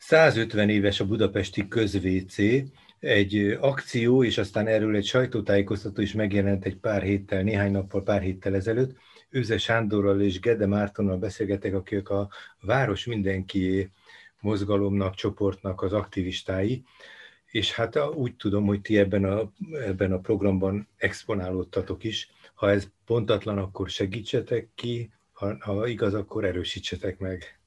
150 éves a budapesti közvécé, egy akció, és aztán erről egy sajtótájékoztató is megjelent egy pár héttel, néhány nappal, pár héttel ezelőtt. Őze Sándorral és Gede Mártonnal beszélgetek, akik a Város Mindenki mozgalomnak, csoportnak az aktivistái, és hát úgy tudom, hogy ti ebben a, ebben a programban exponálódtatok is. Ha ez pontatlan, akkor segítsetek ki, ha, ha igaz, akkor erősítsetek meg.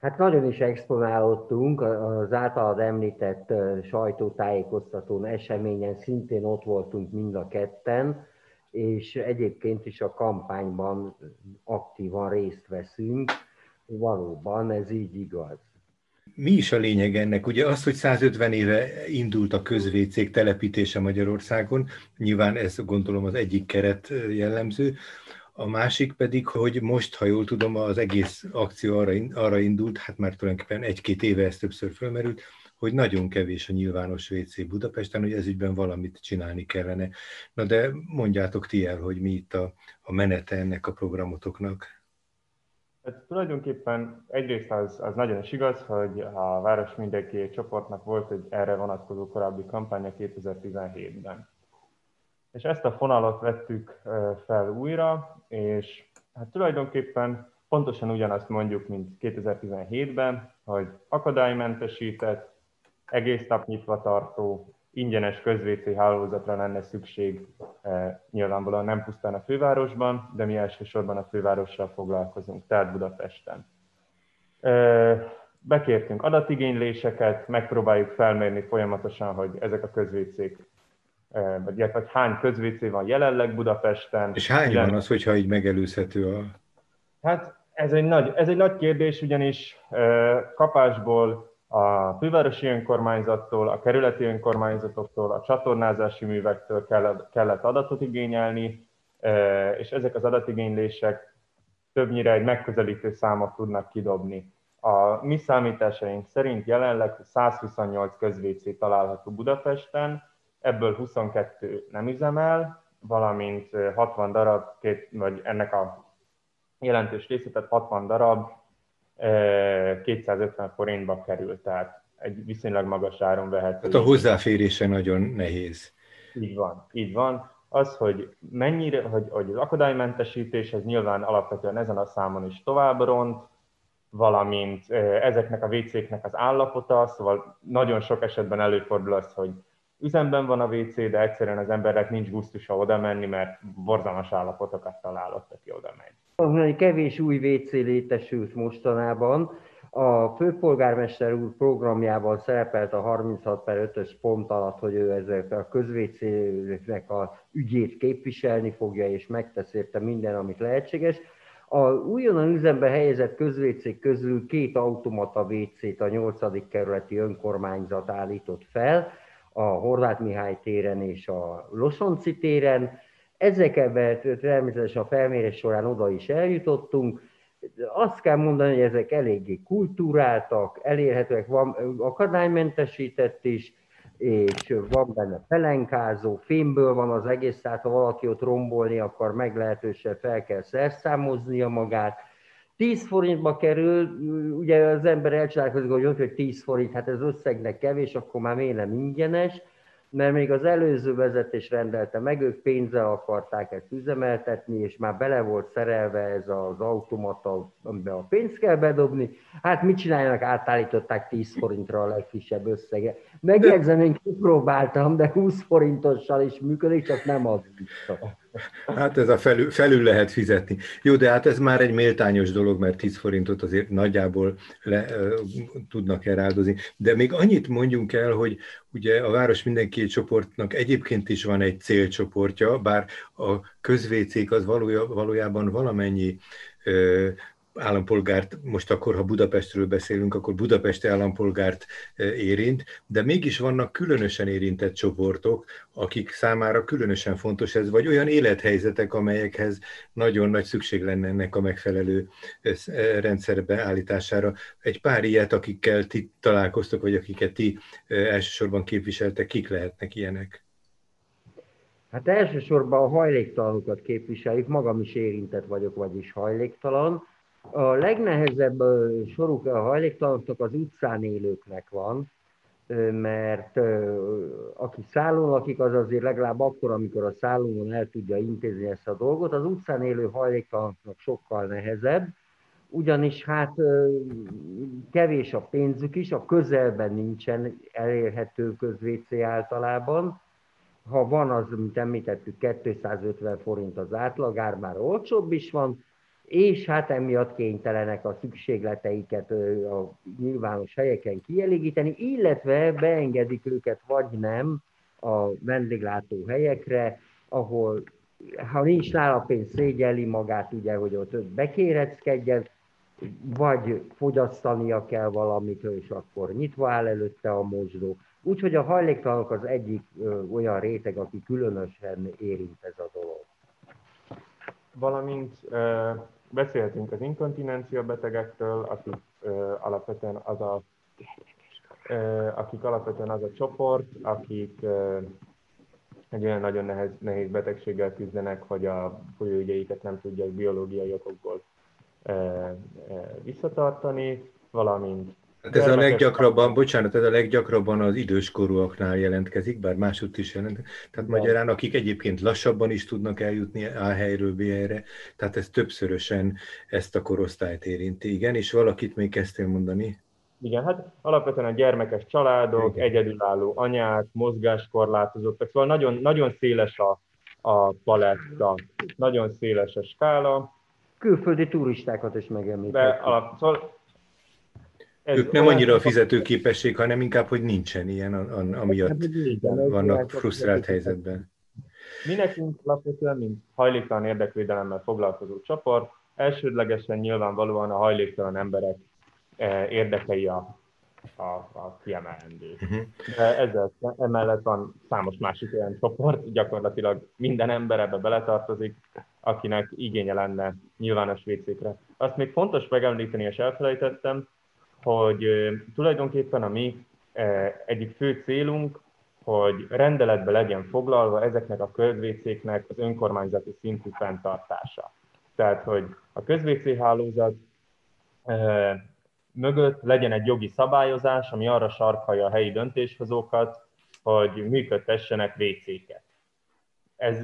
Hát nagyon is exponálódtunk, az általad említett sajtótájékoztatón, eseményen szintén ott voltunk mind a ketten, és egyébként is a kampányban aktívan részt veszünk. Valóban ez így igaz. Mi is a lényeg ennek? Ugye az, hogy 150 éve indult a közvécék telepítése Magyarországon, nyilván ez gondolom az egyik keret jellemző, a másik pedig, hogy most, ha jól tudom, az egész akció arra, arra indult, hát már tulajdonképpen egy-két éve ez többször fölmerült, hogy nagyon kevés a nyilvános WC Budapesten, hogy ez ügyben valamit csinálni kellene. Na de mondjátok ti el, hogy mi itt a, a menete ennek a programotoknak. Hát tulajdonképpen egyrészt az, az nagyon is igaz, hogy a Város Mindenki csoportnak volt egy erre vonatkozó korábbi kampánya 2017-ben. És ezt a fonalat vettük fel újra, és hát tulajdonképpen pontosan ugyanazt mondjuk, mint 2017-ben, hogy akadálymentesített, egész nap nyitva tartó, ingyenes közvécé hálózatra lenne szükség nyilvánvalóan nem pusztán a fővárosban, de mi elsősorban a fővárossal foglalkozunk, tehát Budapesten. Bekértünk adatigényléseket, megpróbáljuk felmérni folyamatosan, hogy ezek a közvécék vagy, vagy hány közvécé van jelenleg Budapesten. És hány van az, hogyha így megelőzhető a... Hát ez egy nagy, ez egy nagy kérdés, ugyanis kapásból a fővárosi önkormányzattól, a kerületi önkormányzatoktól, a csatornázási művektől kellett adatot igényelni, és ezek az adatigénylések többnyire egy megközelítő számot tudnak kidobni. A mi számításaink szerint jelenleg 128 közvécé található Budapesten, ebből 22 nem üzemel, valamint 60 darab, két, vagy ennek a jelentős része, tehát 60 darab 250 forintba kerül, tehát egy viszonylag magas áron vehető. Hát a hozzáférése nagyon nehéz. Így van, így van. Az, hogy mennyire, hogy, hogy az akadálymentesítés, ez nyilván alapvetően ezen a számon is tovább ront, valamint ezeknek a WC-knek az állapota, szóval nagyon sok esetben előfordul az, hogy üzemben van a WC, de egyszerűen az emberek nincs gusztusa oda menni, mert borzalmas állapotokat találott, aki oda megy. Kevés új WC létesült mostanában. A főpolgármester úr programjában szerepelt a 36 per 5-ös pont alatt, hogy ő ezek a közvécének a ügyét képviselni fogja, és megtesz érte minden, amit lehetséges. A újonnan üzembe helyezett közvécék közül két automata WC-t a 8. kerületi önkormányzat állított fel, a Horváth Mihály téren és a Losonci téren. Ezekben természetesen a felmérés során oda is eljutottunk. Azt kell mondani, hogy ezek eléggé kultúráltak, elérhetőek, van akadálymentesített is, és van benne pelenkázó, fémből van az egész, tehát ha valaki ott rombolni akar, meglehetősen fel kell szerszámoznia magát, 10 forintba kerül, ugye az ember elcsodálkozik, hogy hogy 10 forint, hát ez összegnek kevés, akkor már miért nem ingyenes, mert még az előző vezetés rendelte meg, ők pénzzel akarták ezt üzemeltetni, és már bele volt szerelve ez az automata, amiben a pénzt kell bedobni. Hát mit csináljanak, átállították 10 forintra a legkisebb összege. Megjegyzem, én kipróbáltam, de 20 forintossal is működik, csak nem az biztos. Hát ez a felül, felül lehet fizetni. Jó, de hát ez már egy méltányos dolog, mert 10 forintot azért nagyjából le, tudnak eláldozni. De még annyit mondjunk el, hogy ugye a Város Mindenki csoportnak egyébként is van egy célcsoportja, bár a közvécék az valójában valamennyi állampolgárt, most akkor, ha Budapestről beszélünk, akkor budapesti állampolgárt e, érint, de mégis vannak különösen érintett csoportok, akik számára különösen fontos ez, vagy olyan élethelyzetek, amelyekhez nagyon nagy szükség lenne ennek a megfelelő e, e, rendszerbe állítására. Egy pár ilyet, akikkel ti találkoztok, vagy akiket ti elsősorban képviseltek, kik lehetnek ilyenek? Hát elsősorban a hajléktalanokat képviseljük, magam is érintett vagyok, vagyis hajléktalan, A legnehezebb soruk a hajléktalanoknak az utcán élőknek van, mert aki szállón lakik, az azért legalább akkor, amikor a szállónon el tudja intézni ezt a dolgot. Az utcán élő hajléktalanoknak sokkal nehezebb, ugyanis hát kevés a pénzük is, a közelben nincsen elérhető közvécé általában. Ha van, az, mint említettük, 250 forint az átlagár, már olcsóbb is van, és hát emiatt kénytelenek a szükségleteiket a nyilvános helyeken kielégíteni, illetve beengedik őket vagy nem a vendéglátó helyekre, ahol ha nincs nála pénz, szégyeli magát, ugye, hogy ott bekéreckedjen, vagy fogyasztania kell valamit, és akkor nyitva áll előtte a mosdó. Úgyhogy a hajléktalanok az egyik ö, olyan réteg, aki különösen érint ez a dolog. Valamint beszélhetünk az inkontinencia betegektől, akik ö, alapvetően az a ö, akik alapvetően az a csoport, akik ö, egy olyan nagyon nehéz, nehéz betegséggel küzdenek, hogy a folyóügyeiket nem tudják biológiai okokból visszatartani, valamint Hát ez a leggyakrabban, bocsánat, ez a leggyakrabban az időskorúaknál jelentkezik, bár máshogy is jelentkezik. Tehát ja. magyarán, akik egyébként lassabban is tudnak eljutni A helyről B helyre, tehát ez többszörösen ezt a korosztályt érinti. Igen, és valakit még kezdtél mondani? Igen, hát alapvetően a gyermekes családok, Igen. egyedülálló anyák, mozgáskorlátozottak, szóval nagyon, nagyon széles a, a paletta, nagyon széles a skála, külföldi turistákat is megemlíthetjük. Alap, szóval ez ők nem annyira a fizetőképesség, hanem inkább, hogy nincsen ilyen, amiatt hát, vannak frusztrált helyzetben. Mi nekünk alapvetően, mint hajléktalan érdekvédelemmel foglalkozó csoport, elsődlegesen nyilvánvalóan a hajléktalan emberek eh, érdekei a, a, a kiemelendő. Uh-huh. De ezzel emellett van számos másik olyan csoport, gyakorlatilag minden ember ebbe beletartozik, akinek igénye lenne nyilvános vécékre. Azt még fontos megemlíteni, és elfelejtettem, hogy tulajdonképpen a mi egyik fő célunk, hogy rendeletbe legyen foglalva ezeknek a közvécéknek az önkormányzati szintű fenntartása. Tehát, hogy a közvécé hálózat mögött legyen egy jogi szabályozás, ami arra sarkalja a helyi döntéshozókat, hogy működtessenek WC-ket. Ez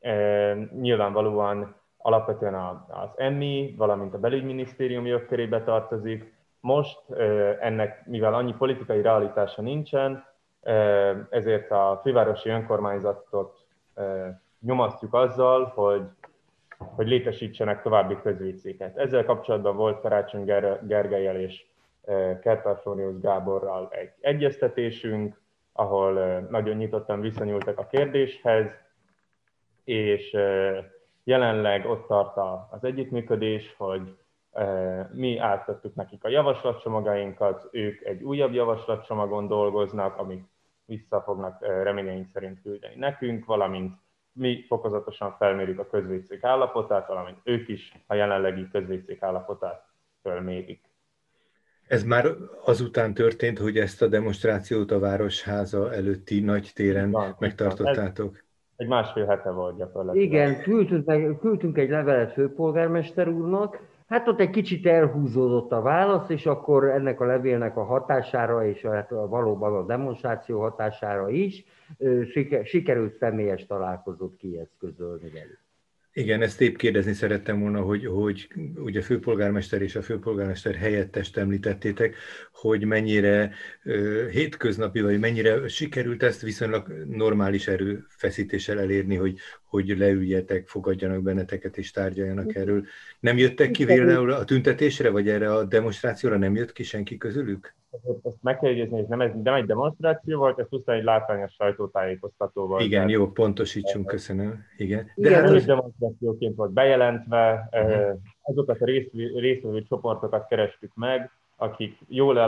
e, nyilvánvalóan alapvetően az EMMI, valamint a belügyminisztérium jogkörébe tartozik. Most ennek, mivel annyi politikai realitása nincsen, ezért a fővárosi önkormányzatot nyomasztjuk azzal, hogy hogy létesítsenek további közvécéket. Ezzel kapcsolatban volt Karácsony Ger- Gergelyel és Kertarfónius Gáborral egy egyeztetésünk, ahol nagyon nyitottan viszonyultak a kérdéshez, és jelenleg ott tart az együttműködés, hogy mi átadtuk nekik a javaslatcsomagainkat, ők egy újabb javaslatcsomagon dolgoznak, amit vissza fognak reményeink szerint küldeni nekünk, valamint mi fokozatosan felmérjük a közvécék állapotát, valamint ők is a jelenlegi közvécék állapotát felmérik. Ez már azután történt, hogy ezt a demonstrációt a Városháza előtti nagy téren Van, megtartottátok? Ez egy másfél hete volt gyakorlatilag. Igen, küldtünk, meg, küldtünk egy levelet főpolgármester úrnak, Hát ott egy kicsit elhúzódott a válasz, és akkor ennek a levélnek a hatására, és hát valóban a demonstráció hatására is sikerült személyes találkozót kieszközölni velük. Igen, ezt épp kérdezni szerettem volna, hogy, hogy ugye főpolgármester és a főpolgármester helyettest említettétek, hogy mennyire uh, hétköznapi, vagy mennyire sikerült ezt viszonylag normális erőfeszítéssel elérni, hogy, hogy leüljetek, fogadjanak benneteket és tárgyaljanak erről. Nem jöttek ki például a tüntetésre, vagy erre a demonstrációra nem jött ki senki közülük? Ezt meg kell jegyezni, hogy nem, ez, nem egy demonstráció volt, ez pusztán egy látványos sajtótájékoztató volt. Igen, jó, pontosítsunk, köszönöm. Igen, de Igen, hát az... demonstrációként volt bejelentve, uh-huh. azokat a résztvevő csoportokat kerestük meg, akik jól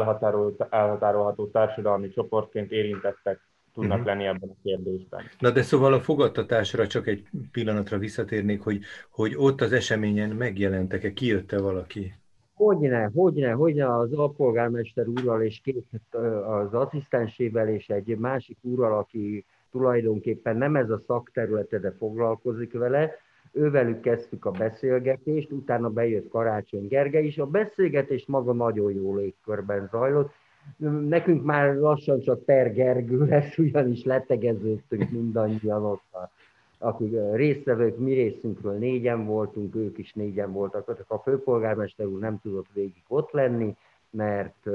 elhatárolható társadalmi csoportként érintettek tudnak uh-huh. lenni ebben a kérdésben. Na de szóval a fogadtatásra csak egy pillanatra visszatérnék, hogy, hogy ott az eseményen megjelentek-e, kijött-e valaki? Hogyne, hogyne, hogyne az alpolgármester úrral és két az asszisztensével és egy másik úrral, aki tulajdonképpen nem ez a szakterülete, de foglalkozik vele, ővelük kezdtük a beszélgetést, utána bejött Karácsony Gergely is. A beszélgetés maga nagyon jó légkörben zajlott. Nekünk már lassan csak Per Gergő lesz, ugyanis letegeződtünk mindannyian ott a akik résztvevők, mi részünkről négyen voltunk, ők is négyen voltak, a főpolgármester úr nem tudott végig ott lenni, mert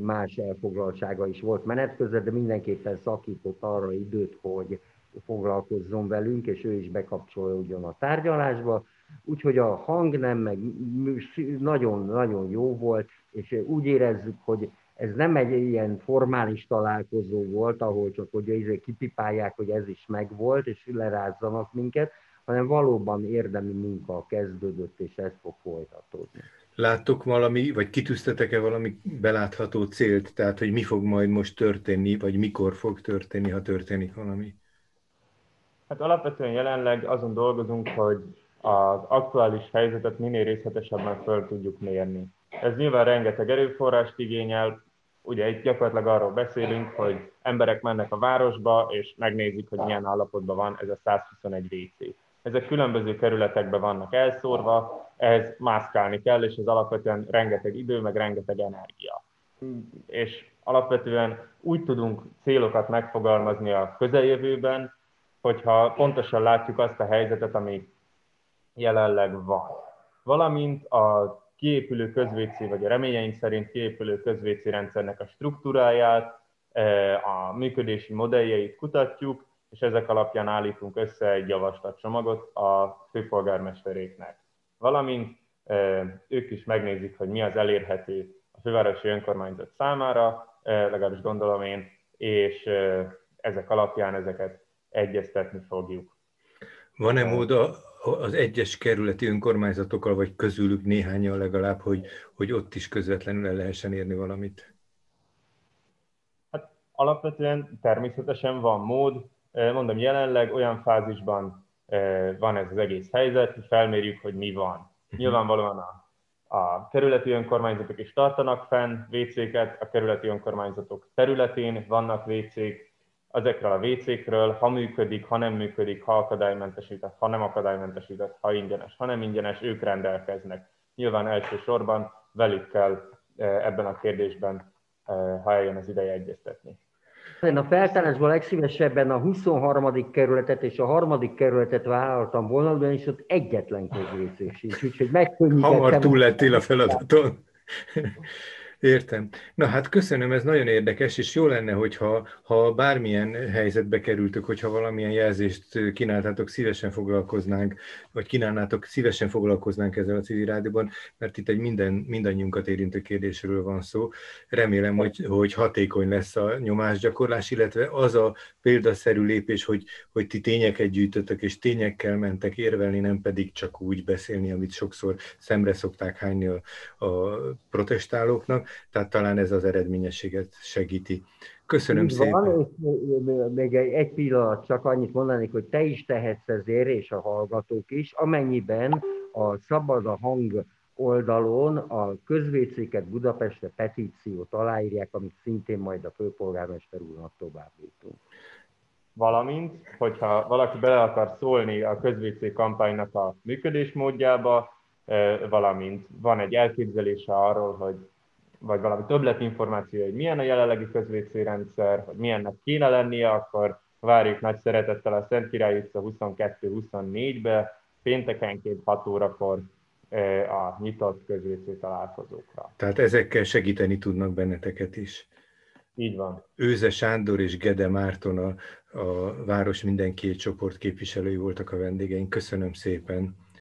más elfoglaltsága is volt menet közben, de mindenképpen szakított arra időt, hogy foglalkozzon velünk, és ő is bekapcsolódjon a tárgyalásba. Úgyhogy a hang nem meg nagyon-nagyon jó volt, és úgy érezzük, hogy ez nem egy ilyen formális találkozó volt, ahol csak hogy izé kipipálják, hogy ez is megvolt, és lerázzanak minket, hanem valóban érdemi munka kezdődött, és ez fog folytatódni. Láttok valami, vagy kitűztetek-e valami belátható célt, tehát hogy mi fog majd most történni, vagy mikor fog történni, ha történik valami? Hát alapvetően jelenleg azon dolgozunk, hogy az aktuális helyzetet minél részletesebben föl tudjuk mérni. Ez nyilván rengeteg erőforrást igényel, ugye itt gyakorlatilag arról beszélünk, hogy emberek mennek a városba, és megnézik, hogy milyen állapotban van ez a 121 WC. Ezek különböző kerületekben vannak elszórva, ehhez mászkálni kell, és ez alapvetően rengeteg idő, meg rengeteg energia. És alapvetően úgy tudunk célokat megfogalmazni a közeljövőben, hogyha pontosan látjuk azt a helyzetet, ami jelenleg van. Valamint a kiépülő közvécé, vagy a reményeink szerint kiépülő közvécé rendszernek a struktúráját, e, a működési modelljeit kutatjuk, és ezek alapján állítunk össze egy javaslatcsomagot a főpolgármesteréknek. Valamint e, ők is megnézik, hogy mi az elérhető a fővárosi önkormányzat számára, e, legalábbis gondolom én, és ezek alapján ezeket egyeztetni fogjuk. Van-e mód az egyes kerületi önkormányzatokkal, vagy közülük néhányan legalább, hogy, hogy ott is közvetlenül el lehessen érni valamit? Hát alapvetően természetesen van mód. Mondom, jelenleg olyan fázisban van ez az egész helyzet, hogy felmérjük, hogy mi van. Mhm. Nyilvánvalóan a, a kerületi önkormányzatok is tartanak fenn WC-ket, a kerületi önkormányzatok területén vannak WC-k, ezekről a WC-kről, ha működik, ha nem működik, ha akadálymentesített, ha nem akadálymentesített, ha ingyenes, ha nem ingyenes, ők rendelkeznek. Nyilván elsősorban velük kell e, ebben a kérdésben, e, ha eljön az ideje egyeztetni. Én a feltárásban legszívesebben a 23. kerületet és a harmadik kerületet vállaltam volna, ugyanis ott egyetlen közvécés sincs, úgyhogy megkönnyítettem. Hamar túl lettél a feladaton. Értem. Na hát köszönöm, ez nagyon érdekes, és jó lenne, hogyha ha bármilyen helyzetbe kerültök, hogyha valamilyen jelzést kínáltátok, szívesen foglalkoznánk, vagy kínálnátok, szívesen foglalkoznánk ezzel a civil rádióban, mert itt egy minden, mindannyiunkat érintő kérdésről van szó. Remélem, hogy, hogy hatékony lesz a nyomásgyakorlás, illetve az a példaszerű lépés, hogy, hogy ti tényeket gyűjtötök, és tényekkel mentek érvelni, nem pedig csak úgy beszélni, amit sokszor szemre szokták hányni a, a protestálóknak tehát talán ez az eredményességet segíti. Köszönöm Így szépen. Van, és még egy pillanat csak annyit mondanék, hogy te is tehetsz ezért, és a hallgatók is, amennyiben a Szabad a Hang oldalon a közvécéket Budapestre petíciót aláírják, amit szintén majd a főpolgármester úrnak továbbítunk. Valamint, hogyha valaki bele akar szólni a közvécé kampánynak a működésmódjába, valamint van egy elképzelése arról, hogy vagy valami többletinformáció, hogy milyen a jelenlegi közvécé rendszer, hogy milyennek kéne lennie, akkor várjuk nagy szeretettel a Szent Király utca 22-24-be, péntekenként 6 órakor a nyitott közvécé találkozókra. Tehát ezekkel segíteni tudnak benneteket is. Így van. Őze Sándor és Gede Márton a, a Város Mindenki csoport képviselői voltak a vendégeink. Köszönöm szépen.